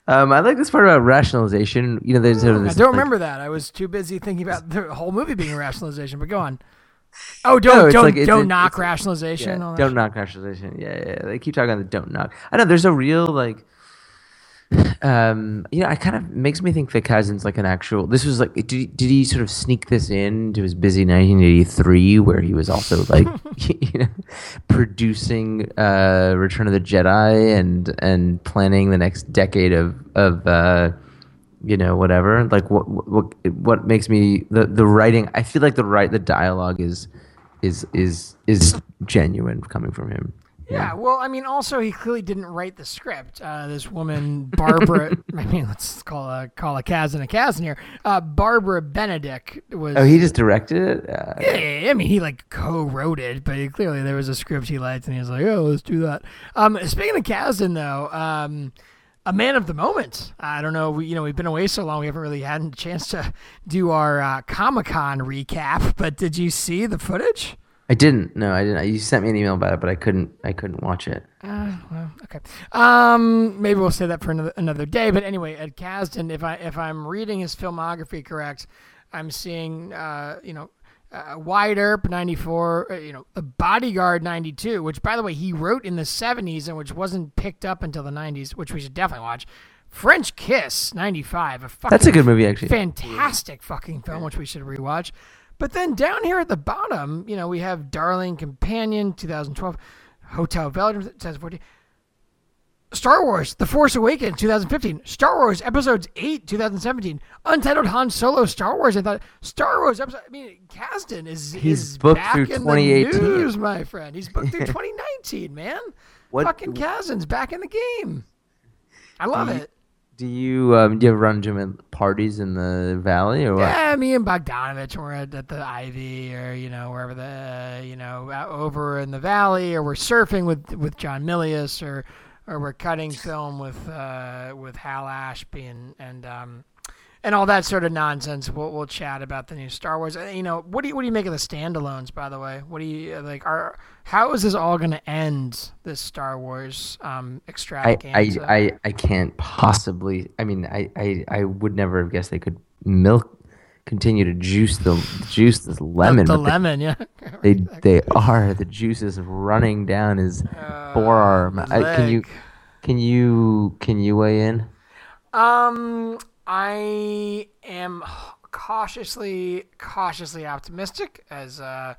Um, I like this part about rationalization. You know, there's sort of I don't like- remember that. I was too busy thinking about the whole movie being a rationalization. But go on. Oh, don't it's don't like- don't it's- knock it's- rationalization. Yeah, don't knock rationalization. Yeah, yeah. They keep talking about the don't knock. I know there's a real like. Um, you know, it kind of makes me think Vic Hazen's like an actual. This was like, did he, did he sort of sneak this in to his busy 1983, where he was also like, *laughs* *laughs* you know, producing uh, Return of the Jedi and and planning the next decade of of uh, you know whatever. Like what what what makes me the the writing? I feel like the right the dialogue is is is is genuine coming from him. Yeah, well, I mean, also he clearly didn't write the script. Uh, this woman, Barbara. *laughs* I mean, let's call a call a Kasdan a Kasdan here. Uh, Barbara Benedict was. Oh, he just directed it. Uh, Yeah, yeah, yeah, I mean, he like co-wrote it, but he, clearly there was a script he liked, and he was like, "Oh, let's do that." Um, speaking of Kasdan, though, um, a man of the moment. I don't know. We, you know, we've been away so long, we haven't really had a chance to do our uh, Comic Con recap. But did you see the footage? I didn't. No, I didn't. You sent me an email about it, but I couldn't. I couldn't watch it. Uh, well, okay. Um, maybe we'll say that for another another day. But anyway, Ed Kasdan, if I if I'm reading his filmography correct, I'm seeing uh, you know, uh, Wyatt Earp '94, uh, you know, The Bodyguard '92, which by the way he wrote in the '70s and which wasn't picked up until the '90s, which we should definitely watch. French Kiss '95, a fucking That's a good movie, actually. fantastic fucking film, which we should rewatch. But then down here at the bottom, you know, we have Darling Companion, 2012, Hotel Belgium, 2014. Star Wars: The Force Awakens, 2015. Star Wars Episodes 8, 2017. Untitled Han Solo Star Wars. I thought Star Wars episode. I mean, Kasdan is He's is booked back through in 2018. the news, my friend. He's booked through *laughs* 2019, man. What- Fucking Kasdan's back in the game. I love you- it. Do you um, do you run at parties in the valley or what? Yeah, me and Bogdanovich were at, at the Ivy or you know wherever the you know over in the valley, or we're surfing with with John Milius, or or we're cutting film with uh, with Hal Ashby and and um and all that sort of nonsense. We'll we'll chat about the new Star Wars. Uh, You know, what do you what do you make of the standalones? By the way, what do you uh, like? Are how is this all going to end? This Star Wars um I, extravaganza. I, I, I can't possibly. I mean, I, I, I would never have guessed they could milk, continue to juice the juice this lemon. the they- lemon, yeah. *laughs* They, they are the juice is running down his forearm. I, can you can you can you weigh in? Um, I am cautiously, cautiously optimistic, as uh,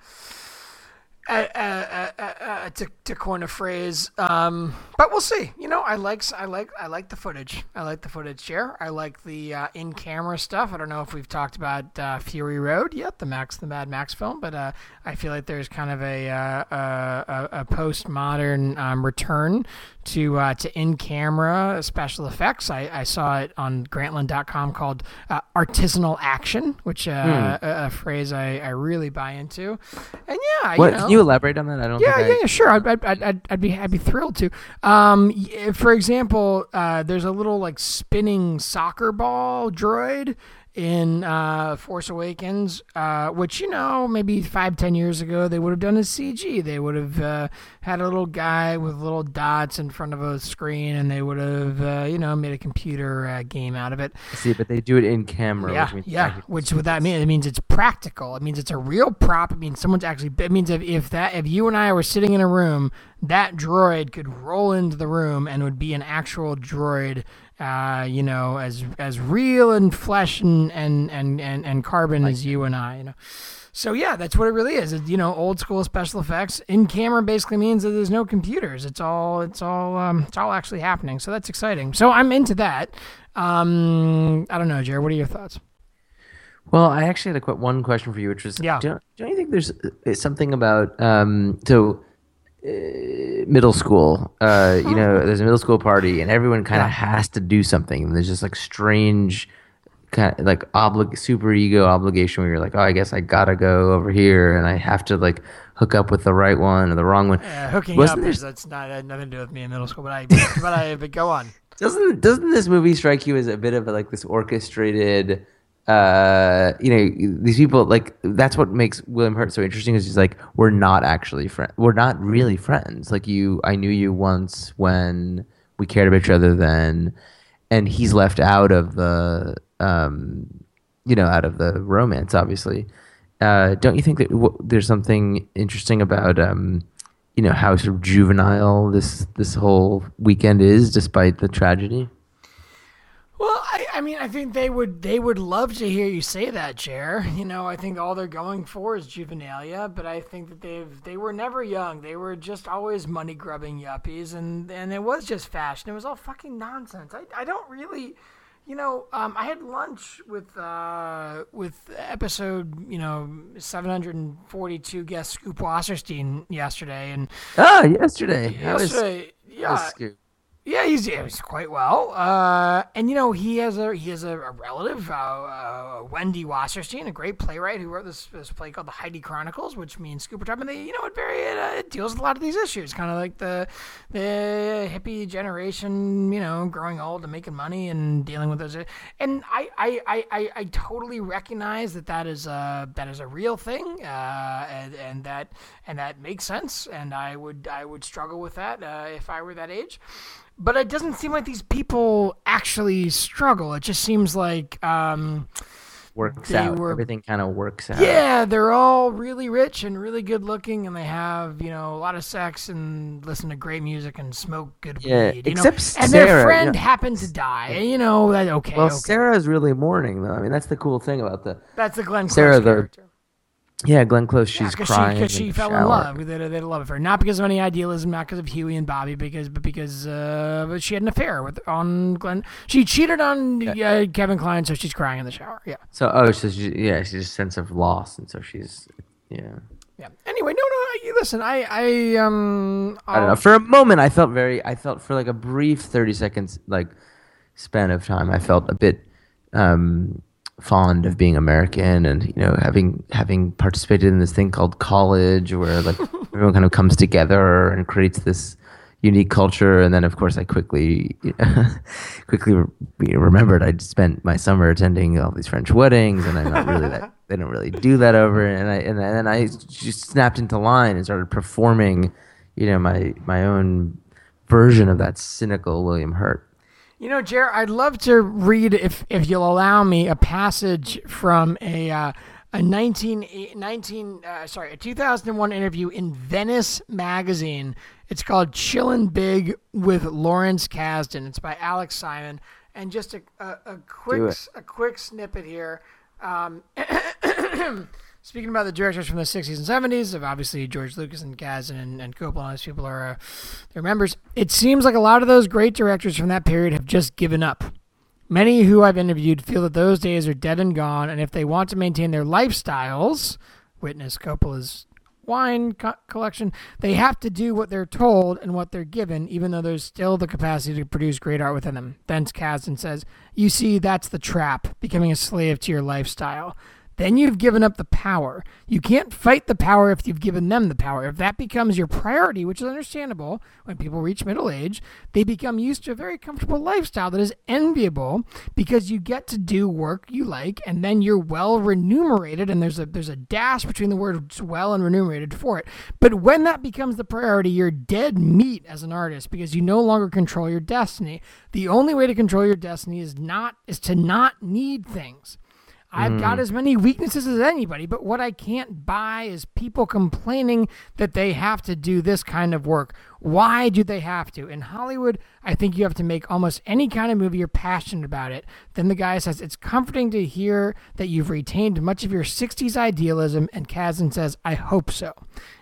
uh, uh, uh, uh, to to coin a phrase. Um, but we'll see. You know, I like I like I like the footage. I like the footage here. I like the uh, in camera stuff. I don't know if we've talked about uh, Fury Road yet, the Max the Mad Max film, but uh, I feel like there's kind of a uh, a, a, postmodern um, return to uh, to in camera special effects. I, I saw it on Grantland.com called uh, artisanal action, which uh, a, a phrase I, I really buy into. And yeah, What you know, can you elaborate on that? I don't yeah, think yeah, I, yeah, sure. I'd, I'd, I'd, I'd- I'd be, I'd be thrilled to. Um, for example, uh, there's a little like spinning soccer ball droid in uh, Force Awakens, uh, which you know maybe five ten years ago they would have done a CG. They would have uh, had a little guy with little dots in front of a screen, and they would have uh, you know made a computer uh, game out of it. See, but they do it in camera. Yeah, which means yeah. Which what that means? It means it's practical. It means it's a real prop. It means someone's actually. It means if, if that if you and I were sitting in a room, that droid could roll into the room and would be an actual droid. Uh, you know, as as real and flesh and and and and, and carbon as you and I. You know. So yeah, that's what it really is. It, you know, old school special effects in camera basically means that there's no computers. It's all it's all um, it's all actually happening. So that's exciting. So I'm into that. Um, I don't know, Jared. What are your thoughts? Well, I actually had a qu- one question for you, which was, Yeah. don't, don't you think there's uh, something about um, so middle school? Uh, you know, there's a middle school party, and everyone kind of Yeah. has to do something. And there's just like strange, kind of like oblig super ego obligation where you're like, oh, I guess I gotta go over here, and I have to like hook up with the right one or the wrong one. Uh, hooking Wasn't up there is that's not had nothing to do with me in middle school, but I but I but go on. *laughs* doesn't doesn't this movie strike you as a bit of a, like this orchestrated uh you know these people like that's what makes william hurt so interesting is he's like we're not actually friends we're not really friends. Like you i knew you once when we cared about each other then and he's left out of the um you know out of the romance obviously. Uh don't you think that w- there's something interesting about um you know how sort of juvenile this this whole weekend is despite the tragedy I, mean, I think they would they would love to hear you say that, Chair. You know, I think all they're going for is juvenilia, but I think that they've they were never young. They were just always money grubbing yuppies, and and it was just fashion. It was all fucking nonsense. I I don't really. You know, um, I had lunch with uh, with episode you know 742 guest Scoop Wasserstein yesterday, and ah yesterday yesterday, how yeah, Scoop? Yeah, he's, he's quite well. Uh, and you know, he has a he has a, a relative, uh, uh, Wendy Wasserstein, a great playwright who wrote this, this play called The Heidi Chronicles, which means Scooper Top, and they, you know, it very it, uh, it deals with a lot of these issues, kind of like the the hippie generation, you know, growing old and making money and dealing with those. And I I, I, I, I totally recognize that that is a that is a real thing, uh, and, and that and that makes sense. And I would I would struggle with that uh, if I were that age but it doesn't seem like these people actually struggle. It just seems like, um, works out were- everything kind of works out yeah, they're all really rich and really good looking, and they have you know a lot of sex and listen to great music and smoke good Yeah, weed. You know? except and their friend happened to die. You know that okay, well okay. sarah's really mourning though i mean that's the cool thing about the that's the Glenn Close Sarah, the- character. Yeah glenn close she's because crying Because she the fell in love. They, they had a love affair, not because of any idealism, not because of Huey and Bobby, because but because uh, but she had an affair with on Glenn. She cheated on uh, Kevin Kline, so she's crying in the shower. Yeah, so oh so she, yeah she's a sense of loss and so she's yeah yeah. Anyway, no, no. You listen, I, I, um, I don't know. For a moment, I felt very. I felt for like a brief thirty seconds, like span of time, I felt a bit um, fond of being American and you know having having participated in this thing called college, where like *laughs* everyone kind of comes together and creates this unique culture. And then, of course, I quickly *laughs* quickly re- remembered I'd spent my summer attending all these French weddings, and I'm not really that. *laughs* They don't really do that over, and I and then I just snapped into line and started performing, you know, my my own version of that cynical William Hurt. You know, Jer, I'd love to read, if if you'll allow me, a passage from a uh, a 19, 19 uh, sorry, a 2001 interview in Venice magazine. It's called "Chillin' Big" with Lawrence Kasdan. It's by Alex Simon, and just a a, a quick a quick snippet here. Um, *coughs* *coughs* Speaking about the directors from the 60s and 70s, of obviously George Lucas and Kasdan and, and Coppola, and those people are uh, their members. It seems like a lot of those great directors from that period have just given up. Many who I've interviewed feel that those days are dead and gone, and if they want to maintain their lifestyles, witness Coppola's wine co- collection, they have to do what they're told and what they're given, even though there's still the capacity to produce great art within them. Then kasdan says, You see, that's the trap, becoming a slave to your lifestyle. Then you've given up the power. You can't fight the power if you've given them the power. If that becomes your priority, which is understandable when people reach middle age, they become used to a very comfortable lifestyle that is enviable because you get to do work you like and then you're well remunerated and there's a there's a dash between the words well and remunerated for it. But when that becomes the priority, you're dead meat as an artist because you no longer control your destiny. The only way to control your destiny is not is to not need things. I've got mm. as many weaknesses as anybody, but what I can't buy is people complaining that they have to do this kind of work. Why do they have to? In Hollywood, I think you have to make almost any kind of movie you're passionate about it. Then the guy says, It's comforting to hear that you've retained much of your 60s idealism. And Kasdan says, I hope so.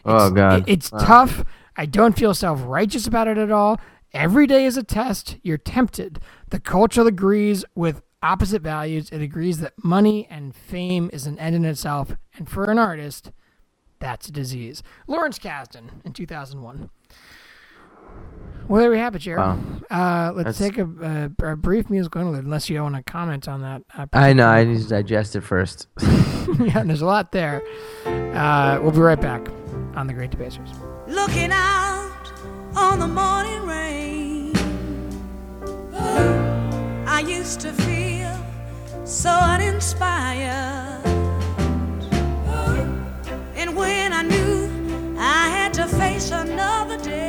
Oh, It's- God. it- it's tough. I don't feel self righteous about it at all. Every day is a test. You're tempted. The culture agrees with opposite values. It agrees that money and fame is an end in itself. And for an artist, that's a disease. Lawrence Kasdan in 2001. Well, there we have it, Jared. Wow. Uh, let's That's- take a, a, a brief musical interlude, unless you want to comment on that. Uh, I know. I need to digest it first. *laughs* yeah, there's a lot there. Uh, we'll be right back on The Great Debasers. looking out on the morning rain. I used to feel so uninspired. And when I knew I had to face another day,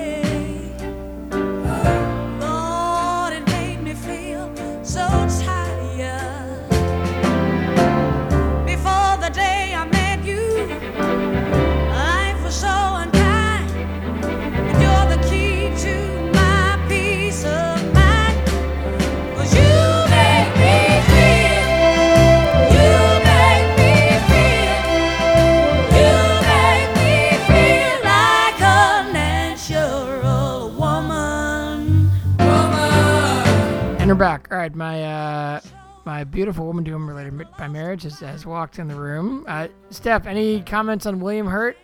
back. All right, my uh, my beautiful woman to whom related by marriage has, has walked in the room. Uh, Steph, any comments on William Hurt?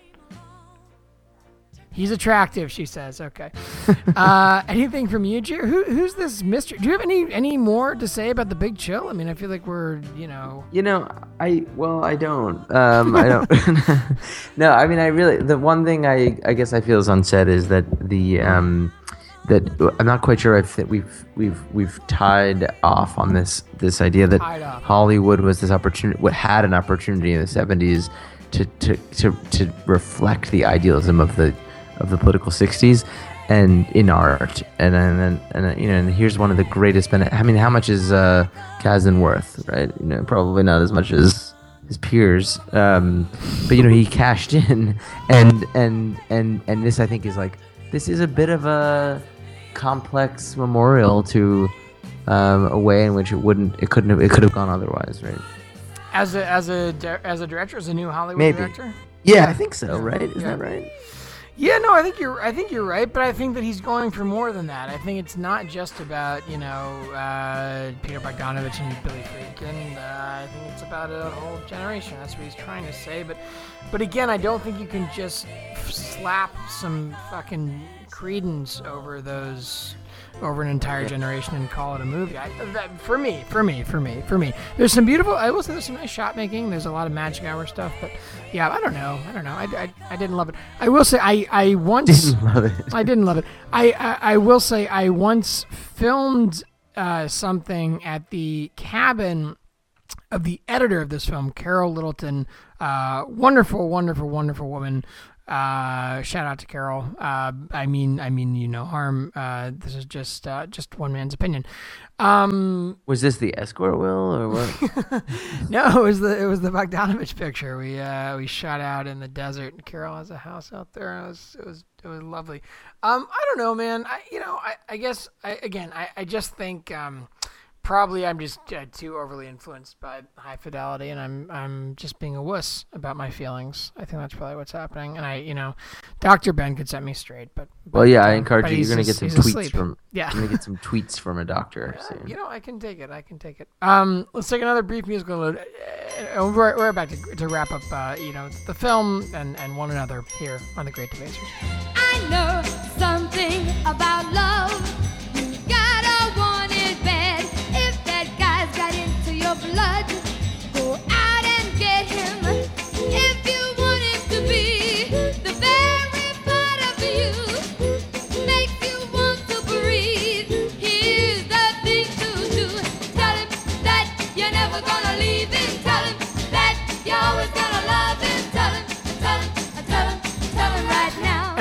He's attractive, she says. Okay. *laughs* uh, anything from you, Jer? Who, who's this mystery? Do you have any any more to say about the Big Chill? I mean, I feel like we're you know. You know, I well, I don't. Um, I don't. *laughs* no, I mean, I really. The one thing I, I guess I feel is unsaid is that the um, that I'm not quite sure if that we've we've we've tied off on this this idea that Hollywood was this opportunity, what had an opportunity in the '70s to to to to reflect the idealism of the of the political '60s. And in art, and and and, and you know, and here's one of the greatest. Bene- I mean, how much is uh, Kasdan worth? Right? You know, probably not as much as his peers. Um, but you know, he cashed in, *laughs* and and and and this I think is like this is a bit of a complex memorial to um, a way in which it wouldn't, it couldn't have, it could have gone otherwise, right? As a as a as a director, as a new Hollywood Maybe. director. Yeah, I think so. Right? Is Yeah. that right? Yeah, no, I think you're. I think you're right, but I think that he's going for more than that. I think it's not just about you know uh, Peter Bogdanovich and Billy Friedkin. Uh, I think it's about a whole generation. That's what he's trying to say. But, but again, I don't think you can just slap some fucking Creedence over those over an entire generation and call it a movie. I, that, for me, for me, for me, for me. There's some beautiful. I will say there's some nice shot making. There's a lot of magic hour stuff, but yeah, I don't know. I don't know. I, I, I didn't love it. I will say I I once Didn't love it. I didn't love it. I I, I will say I once filmed uh, something at the cabin of the editor of this film, Carol Littleton. Uh, wonderful, wonderful, wonderful woman. Uh, shout out to Carol. Uh, I mean, I mean, you no harm. Uh, this is just uh, just one man's opinion. Um, Was this the escort will or what? *laughs* no, it was the it was the Bogdanovich picture. We uh, we shot out in the desert, and Carol has a house out there. It was it was it was lovely. Um, I don't know, man. I you know I, I guess I again I, I just think um, probably I'm just uh, too overly influenced by high fidelity, and I'm I'm just being a wuss about my feelings. I think that's probably what's happening. And I you know, Doctor Ben could set me straight, but, but Well, yeah, I uh, encourage you. You're gonna as- get some tweets asleep. from. *laughs* yeah. You're gonna get some tweets from a doctor soon. You know, I can take it. I can take it. Um, let's take another brief musical load. Uh, we're, we're about to, to wrap up, uh, you know, the film and, and one another here on The Great Debasers. I know something about love.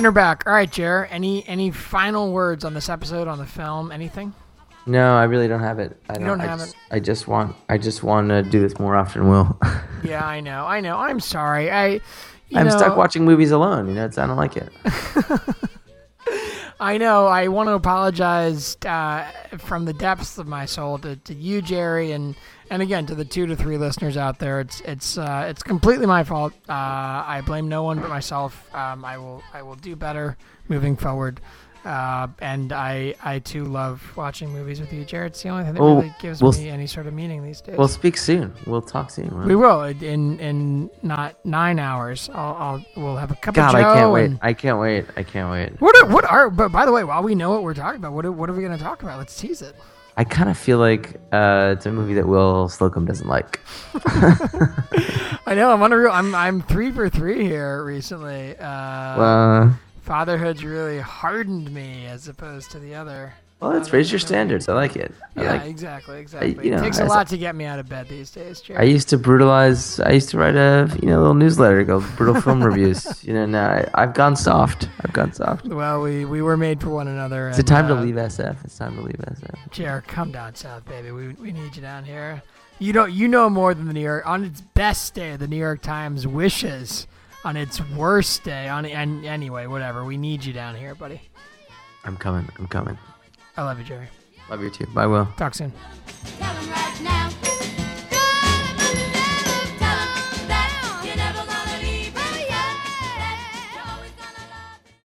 And we're back. All right, Jer. Any any final words on this episode on the film? Anything? No, I really don't have it. I You don't I have just, it? I just want. I just want to do this more often. Will. *laughs* Yeah, I know. I know. I'm sorry. I. you I'm stuck watching movies alone. You know, it's I don't like it. *laughs* I know. I want to apologize uh, from the depths of my soul to, to you, Jerry, and and again to the two to three listeners out there. It's it's uh, it's completely my fault. Uh, I blame no one but myself. Um, I will I will do better moving forward. Uh, and I I too love watching movies with you, Jared. It's the only thing that Well, really gives we'll me any sort of meaning these days. We'll speak soon. We'll talk soon. Will. we will in in not nine hours. I'll, I'll we'll have a cup God, of Joe I can't wait. I can't wait. I can't wait. What are, what are but by the way, while we know what we're talking about, what are, what are we going to talk about? Let's tease it. I kind of feel like uh, it's a movie that Will Slocum doesn't like. *laughs* I know I'm unreal. I'm I'm three for three here recently. Uh, Well- fatherhood's really hardened me as opposed to the other. Well, let's raise your standards. I like it. I Yeah, like- exactly, exactly. you know, it takes a lot to get me out of bed these days, Jerry. I used to brutalize. I used to write a you know little newsletter called Brutal Film *laughs* Reviews. You know now I, I've gone soft. I've gone soft. well, we, we were made for one another. It's a and, time to uh, leave SF. It's time to leave SF. Jer, come down south, baby. We, we need you down here. You don't you know more than the New York on its best day. The New York Times wishes on its worst day. On and anyway, whatever. We need you down here, buddy. I'm coming. I'm coming. I love you, Jerry. Love you too. Bye, Will. Talk soon.